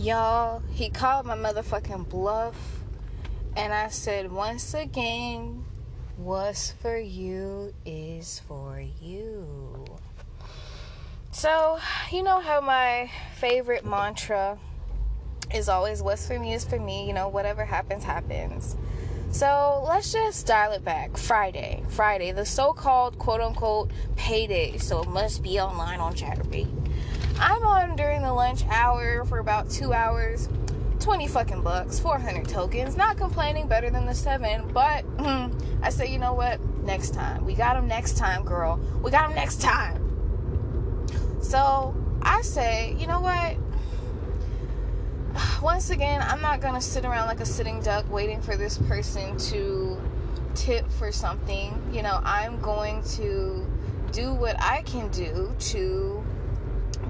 Y'all, he called my motherfucking bluff. And I said, once again, what's for you is for you. So, you know how my favorite mantra is always what's for me is for me, you know, whatever happens, happens. So let's just dial it back. Friday, Friday, the so called quote unquote payday, so it must be online on Chaturbate. I'm on during the lunch hour for about two hours. 20 fucking bucks, 400 tokens. Not complaining, better than the seven. But mm, I say, you know what? Next time. We got them next time, girl. We got them next time. So I say, you know what? Once again, I'm not gonna sit around like a sitting duck waiting for this person to tip for something. You know, I'm going to do what I can do to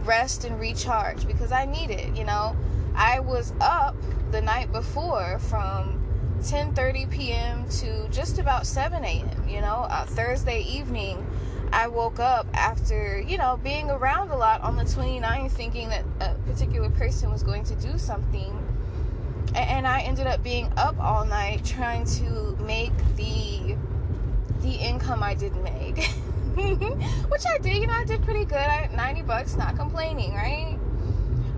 rest and recharge because I need it, you know. I was up the night before from 10:30 p.m. to just about 7 a.m. You know, uh, Thursday evening, I woke up after you know being around a lot on the 29th, thinking that a particular person was going to do something, and I ended up being up all night trying to make the the income I didn't make. Which I did, you know, I did pretty good. I 90 bucks, not complaining, right?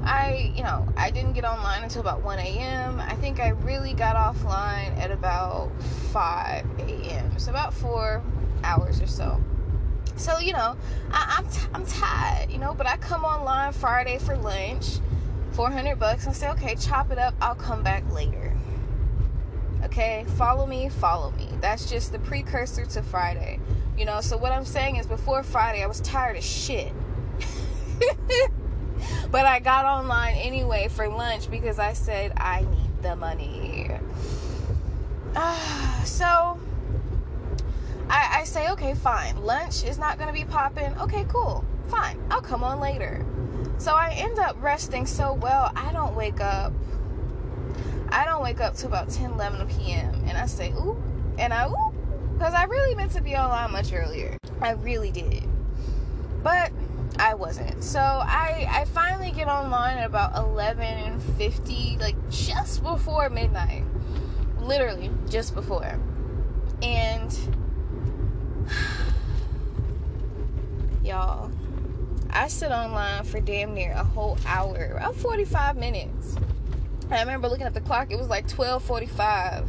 I, you know, I didn't get online until about 1 a.m. I think I really got offline at about 5 a.m. So about four hours or so. So, you know, I, am I'm, t- I'm tired, you know, but I come online Friday for lunch, 400 bucks, and say, okay, chop it up. I'll come back later. Okay, follow me, follow me. That's just the precursor to Friday. You know, so what I'm saying is before Friday, I was tired of shit. but I got online anyway for lunch because I said I need the money. So I, I say, okay, fine. Lunch is not going to be popping. Okay, cool. Fine. I'll come on later. So I end up resting so well, I don't wake up. I don't wake up till about 10, 11 p.m. And I say, ooh. And I, ooh because I really meant to be online much earlier. I really did. But I wasn't. So I I finally get online at about 11:50, like just before midnight. Literally just before. And y'all, I sit online for damn near a whole hour, about 45 minutes. I remember looking at the clock, it was like 12:45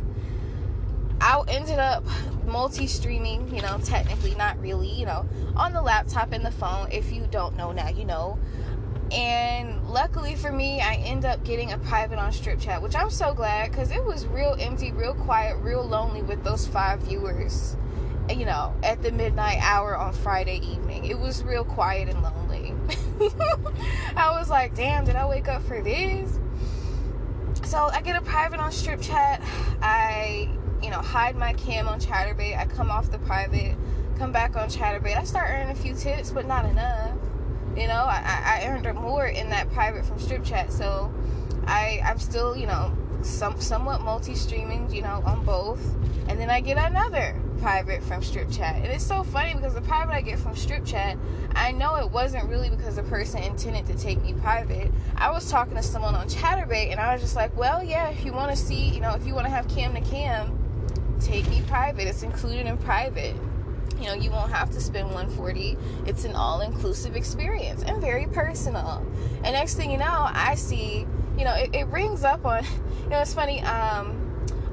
I ended up multi streaming, you know, technically, not really, you know, on the laptop and the phone. If you don't know now, you know. And luckily for me, I end up getting a private on Strip Chat, which I'm so glad because it was real empty, real quiet, real lonely with those five viewers, you know, at the midnight hour on Friday evening. It was real quiet and lonely. I was like, damn, did I wake up for this? So I get a private on Strip Chat. I you know, hide my cam on Chaturbate. I come off the private, come back on Chaturbate. I start earning a few tips, but not enough. You know, I, I earned more in that private from Strip Chat, so I I'm still you know some somewhat multi-streaming, you know, on both, and then I get another private from Strip Chat. And it's so funny because the private I get from Strip Chat, I know it wasn't really because the person intended to take me private. I was talking to someone on Chaturbate, and I was just like, well, yeah, if you want to see, you know, if you want to have cam to cam take me private. It's included in private. You know, you won't have to spend 140. It's an all-inclusive experience and very personal. And next thing you know, I see, you know, it, it rings up on, you know, it's funny. Um,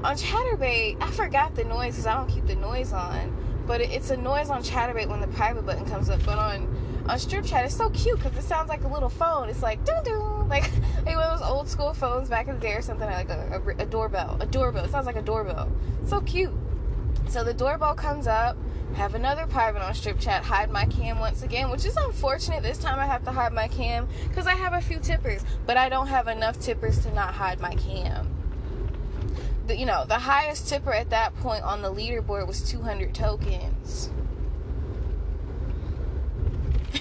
on Chaturbate, I forgot the noise because I don't keep the noise on. But it, it's a noise on Chaturbate when the private button comes up. But on on Strip Chat, it's so cute because it sounds like a little phone. It's like doo doo, like like one of those old school phones back in the day or something like a, a, a doorbell. A doorbell. It sounds like a doorbell. So cute. So the doorbell comes up. Have another private on Strip Chat. Hide my cam once again, which is unfortunate. This time I have to hide my cam because I have a few tippers, but I don't have enough tippers to not hide my cam. The, you know, the highest tipper at that point on the leaderboard was 200 tokens.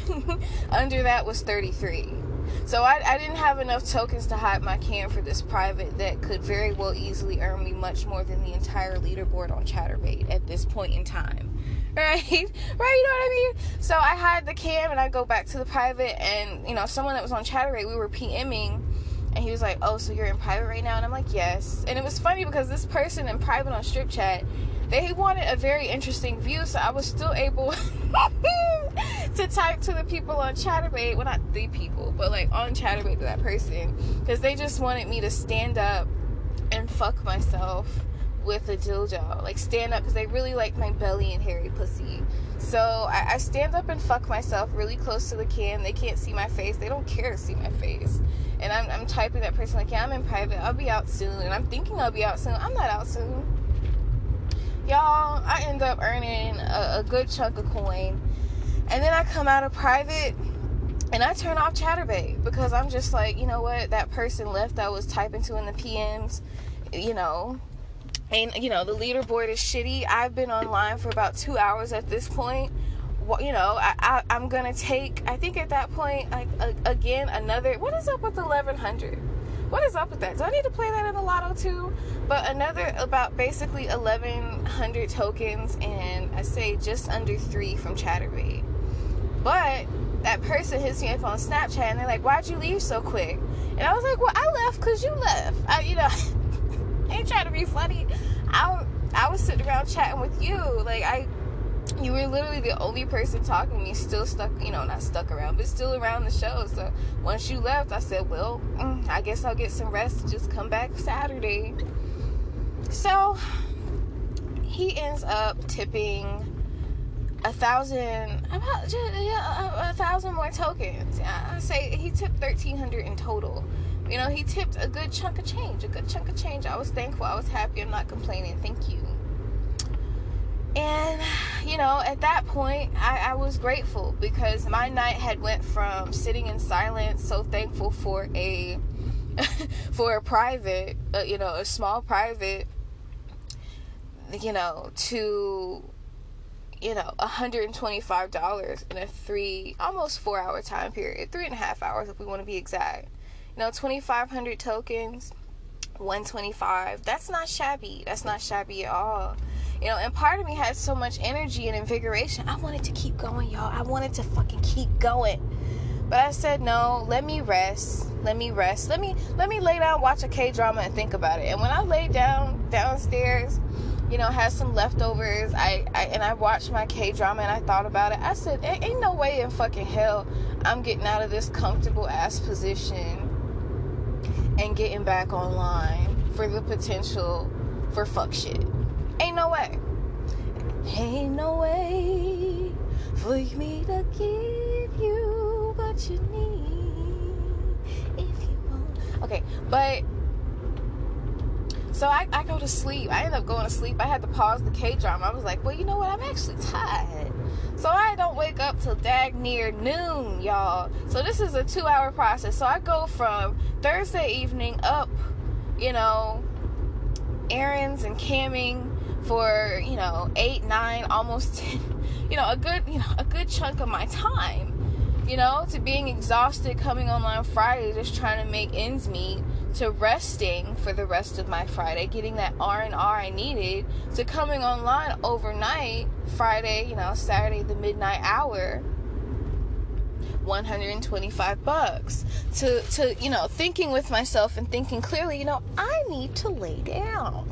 Under that was 33. So I, I didn't have enough tokens to hide my cam for this private that could very well easily earn me much more than the entire leaderboard on Chaturbate at this point in time. Right? Right, you know what I mean? So I hide the cam and I go back to the private and you know, someone that was on Chaturbate, we were PMing And he was like, "Oh, so you're in private right now?" And I'm like, "Yes." And it was funny because this person in private on strip chat, they wanted a very interesting view, so I was still able to type to the people on Chaturbate. Well, not the people, but like on Chaturbate to that person, because they just wanted me to stand up and fuck myself with a dildo. Like stand up because they really like my belly and hairy pussy. So I, I, stand up and fuck myself really close to the can. They can't see my face. They don't care to see my face. And I'm, I'm typing that person like, yeah, I'm in private. I'll be out soon. And I'm thinking I'll be out soon. I'm not out soon. Y'all, I end up earning a, a good chunk of coin. And then I come out of private and I turn off Chaturbate because I'm just like, you know what? That person left I was typing to in the PMs, you know, and you know the leaderboard is shitty. I've been online for about two hours at this point. You know I, am gonna take i think at that point like again another what is up with 1100 what is up with that? Do i need to play that in the lotto too? But another about basically 1100 tokens and i say just under three from chaturbate but that person hits me up on snapchat and they're like why'd you leave so quick? And i was like well i left because you left. I, you know ain't trying to be funny. I I was sitting around chatting with you. Like I you were literally the only person talking to me still stuck you know not stuck around but still around the show. So once you left i said well mm, i guess i'll get some rest. And just come back saturday. So he ends up tipping a thousand about yeah, a, a thousand more tokens. I say he tipped 1300 in total you know, he tipped a good chunk of change, a good chunk of change. I was thankful. I was happy. I'm not complaining. Thank you. And you know, at that point, I, I was grateful because my night had went from sitting in silence, so thankful for a for a private, uh, you know, a small private, you know, to you know, $125 in a three, almost four hour time period, three and a half hours if we want to be exact know 2500 tokens 125 that's not shabby. That's not shabby at all. You know and part of me had so much energy and invigoration. I wanted to keep going y'all. I wanted to fucking keep going. But i said no let me rest. Let me rest. Let me let me lay down watch a k drama and think about it. And when i laid down downstairs you know had some leftovers I, I and i watched my k drama and i thought about it i said ain't no way in fucking hell i'm getting out of this comfortable ass position and getting back online for the potential for fuck shit. Ain't no way. Ain't no way for me to give you what you need if you want. Okay, but so I, I go to sleep. I end up going to sleep. I had to pause the K drama. I was like, well, you know what? I'm actually tired. So I don't wake up till dag near noon, y'all. So this is a two hour process. So I go from Thursday evening up, you know, errands and camming for, you know, eight, nine, almost 10, you know, a good, you know, a good chunk of my time, you know, to being exhausted coming online Friday, just trying to make ends meet to resting for the rest of my Friday, getting that R and R I needed, to coming online overnight Friday, you know, Saturday the midnight hour. 125 bucks. To to you know thinking with myself and thinking clearly you know I need to lay down.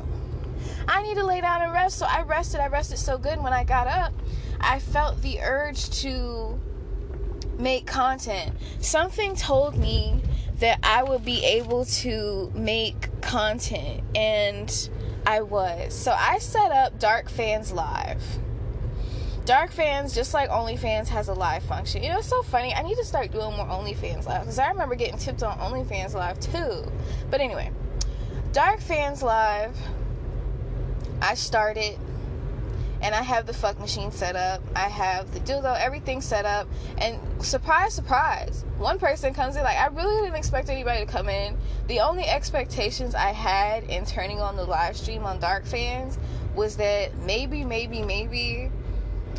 I need to lay down and rest. So I rested I rested so good. When I got up I felt the urge to make content. Something told me that I would be able to make content, and I was. So I set up Dark Fans Live. Dark Fans, just like OnlyFans, has a live function. You know, it's so funny. I need to start doing more OnlyFans Live because I remember getting tipped on OnlyFans Live too. But anyway, Dark Fans Live, I started and I have the fuck machine set up. I have the dildo, everything set up. And surprise, surprise, one person comes in. Like, I really didn't expect anybody to come in. The only expectations I had in turning on the live stream on Dark Fans was that maybe, maybe, maybe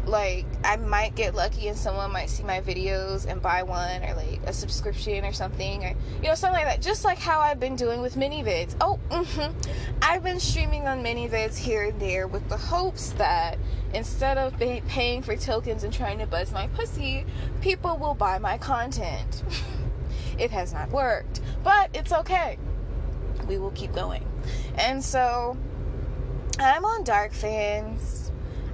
like I might get lucky and someone might see my videos and buy one or like a subscription or something or you know something like that just like how I've been doing with mini ManyVids. Oh, mm-hmm. I've been streaming on mini ManyVids here and there with the hopes that instead of pay- paying for tokens and trying to buzz my pussy, people will buy my content. It has not worked, but it's okay. We will keep going. And so I'm on Dark Fans.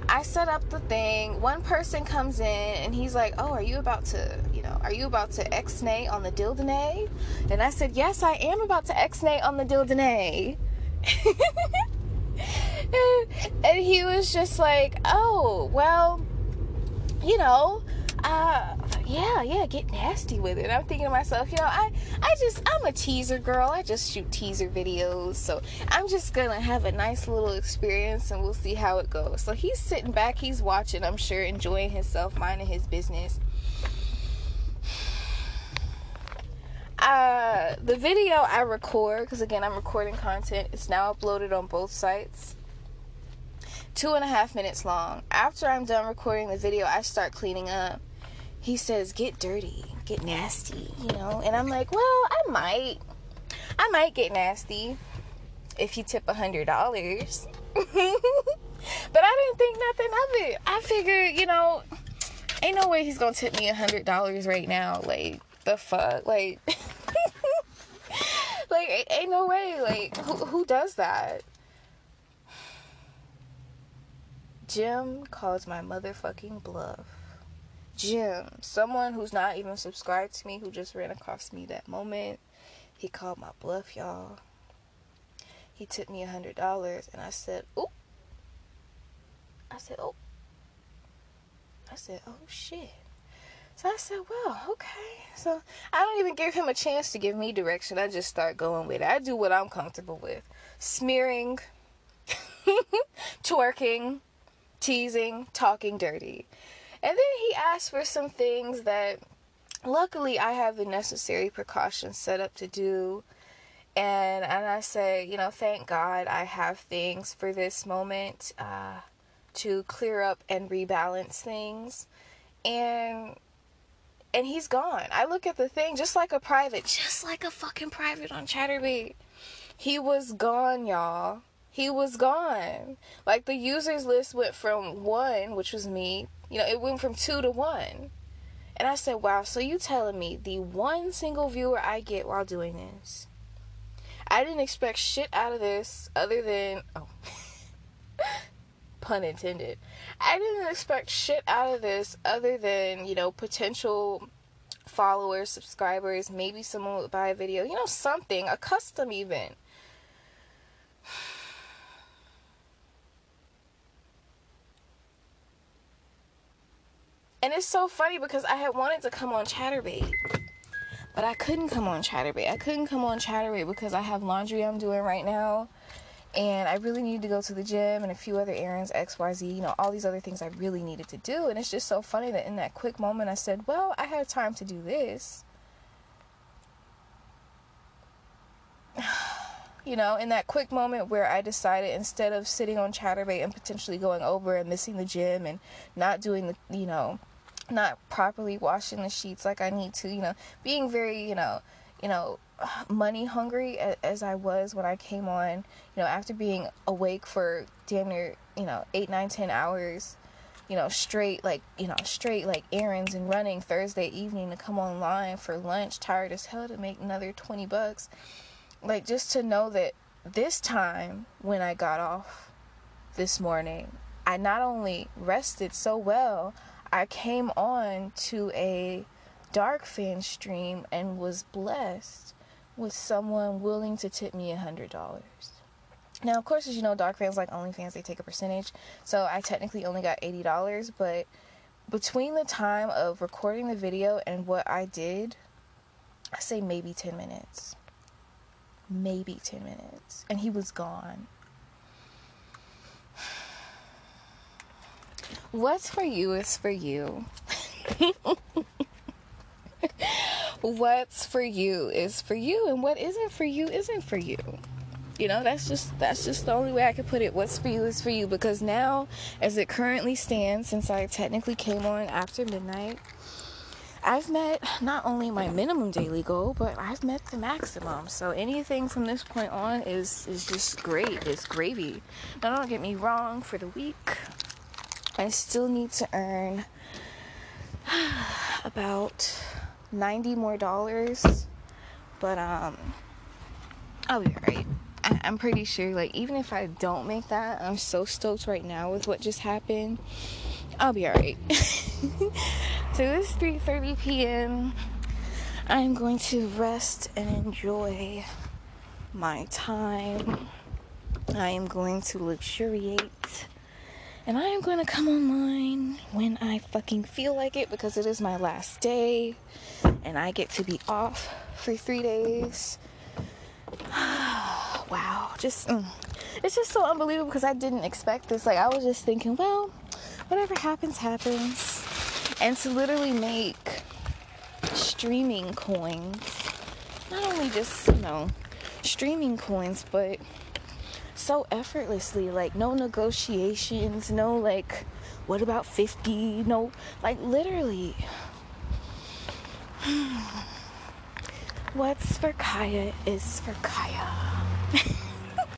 I set up the thing. One person comes in and he's like, "Oh, are you about to, you know, are you about to ex-nay on the Dildane?" And I said, "Yes, I am about to ex-nay on the Dildane." and he was just like, "Oh, well, you know, uh, yeah, yeah, get nasty with it. I'm thinking to myself, you know, I, I just, I'm a teaser girl. I just shoot teaser videos, so I'm just gonna have a nice little experience, and we'll see how it goes. So he's sitting back, he's watching, I'm sure, enjoying himself, minding his business. Uh, the video I record, because again, I'm recording content. It's now uploaded on both sites two and a half minutes long. After I'm done recording the video, I start cleaning up. He says, Get dirty, get nasty, you know? And I'm like, Well, I might. I might get nasty if you tip a hundred dollars. but I didn't think nothing of it. I figured, you know, ain't no way he's gonna tip me a hundred dollars right now. Like, the fuck? Like, like, ain't no way. Like, who, who does that? Jim calls my motherfucking bluff. Jim, someone who's not even subscribed to me, who just ran across me that moment, he called my bluff, y'all. He tipped me a hundred dollars, and I said, "Oh." I said, "Oh." I said, "Oh shit." So I said, "Well, okay." So I don't even give him a chance to give me direction. I just start going with it. I do what I'm comfortable with: smearing, twerking, teasing, talking dirty. And then he asked for some things that luckily I have the necessary precautions set up to do. And and I say, you know, thank God I have things for this moment uh, to clear up and rebalance things. And and he's gone. I look at the thing just like a private, just like a fucking private on Chaturbate. He was gone, y'all he was gone. Like the users list went from one, which was me, you know, it went from two to one. And I said, wow, so you telling me the one single viewer I get while doing this? I didn't expect shit out of this other than, oh, pun intended. I didn't expect shit out of this other than, you know, potential followers, subscribers, maybe someone would buy a video, you know, something, a custom event. And it's so funny because I had wanted to come on Chaturbate, but I couldn't come on Chaturbate. I couldn't come on Chaturbate because I have laundry I'm doing right now, and I really needed to go to the gym and a few other errands, X, Y, Z, you know, all these other things I really needed to do. And it's just so funny that in that quick moment I said, "Well, I have time to do this." You know, in that quick moment where I decided instead of sitting on Chaturbate and potentially going over and missing the gym and not doing the, you know, not properly washing the sheets like I need to, you know, being very, you know, you know, money hungry as I was when I came on, you know, after being awake for damn near, you know, eight, nine, ten hours, you know, straight like, you know, straight like errands and running Thursday evening to come online for lunch, tired as hell to make another 20 bucks like just to know that this time when I got off this morning, I not only rested so well, I came on to a dark fan stream and was blessed with someone willing to tip me a hundred dollars. Now, of course, as you know, dark fans like OnlyFans, they take a percentage. So I technically only got eighty dollars, but between the time of recording the video and what I did, I say maybe ten minutes maybe 10 minutes, and he was gone. What's for you is for you. What's for you is for you, and what isn't for you isn't for you. You know, that's just that's just the only way I could put it. What's for you is for you because now, as it currently stands, since I technically came on after midnight, I've met not only my minimum daily goal, but I've met the maximum. So anything from this point on is is just great. It's gravy. Now don't get me wrong, for the week I still need to earn about 90 more dollars But um, I'll be alright. I- I'm pretty sure. Like even if I don't make that, I'm so stoked right now with what just happened. I'll be alright. so it's 3:30 p.m. I'm going to rest and enjoy my time. I am going to luxuriate. And I am going to come online when I fucking feel like it because it is my last day and I get to be off for three days. wow, just mm. it's just so unbelievable because I didn't expect this. Like I was just thinking, well, whatever happens, happens. And to literally make streaming coins, not only just you know streaming coins, but so effortlessly. Like no negotiations, no like, what about fifty? No, like literally. What's for Khaya is for Khaya.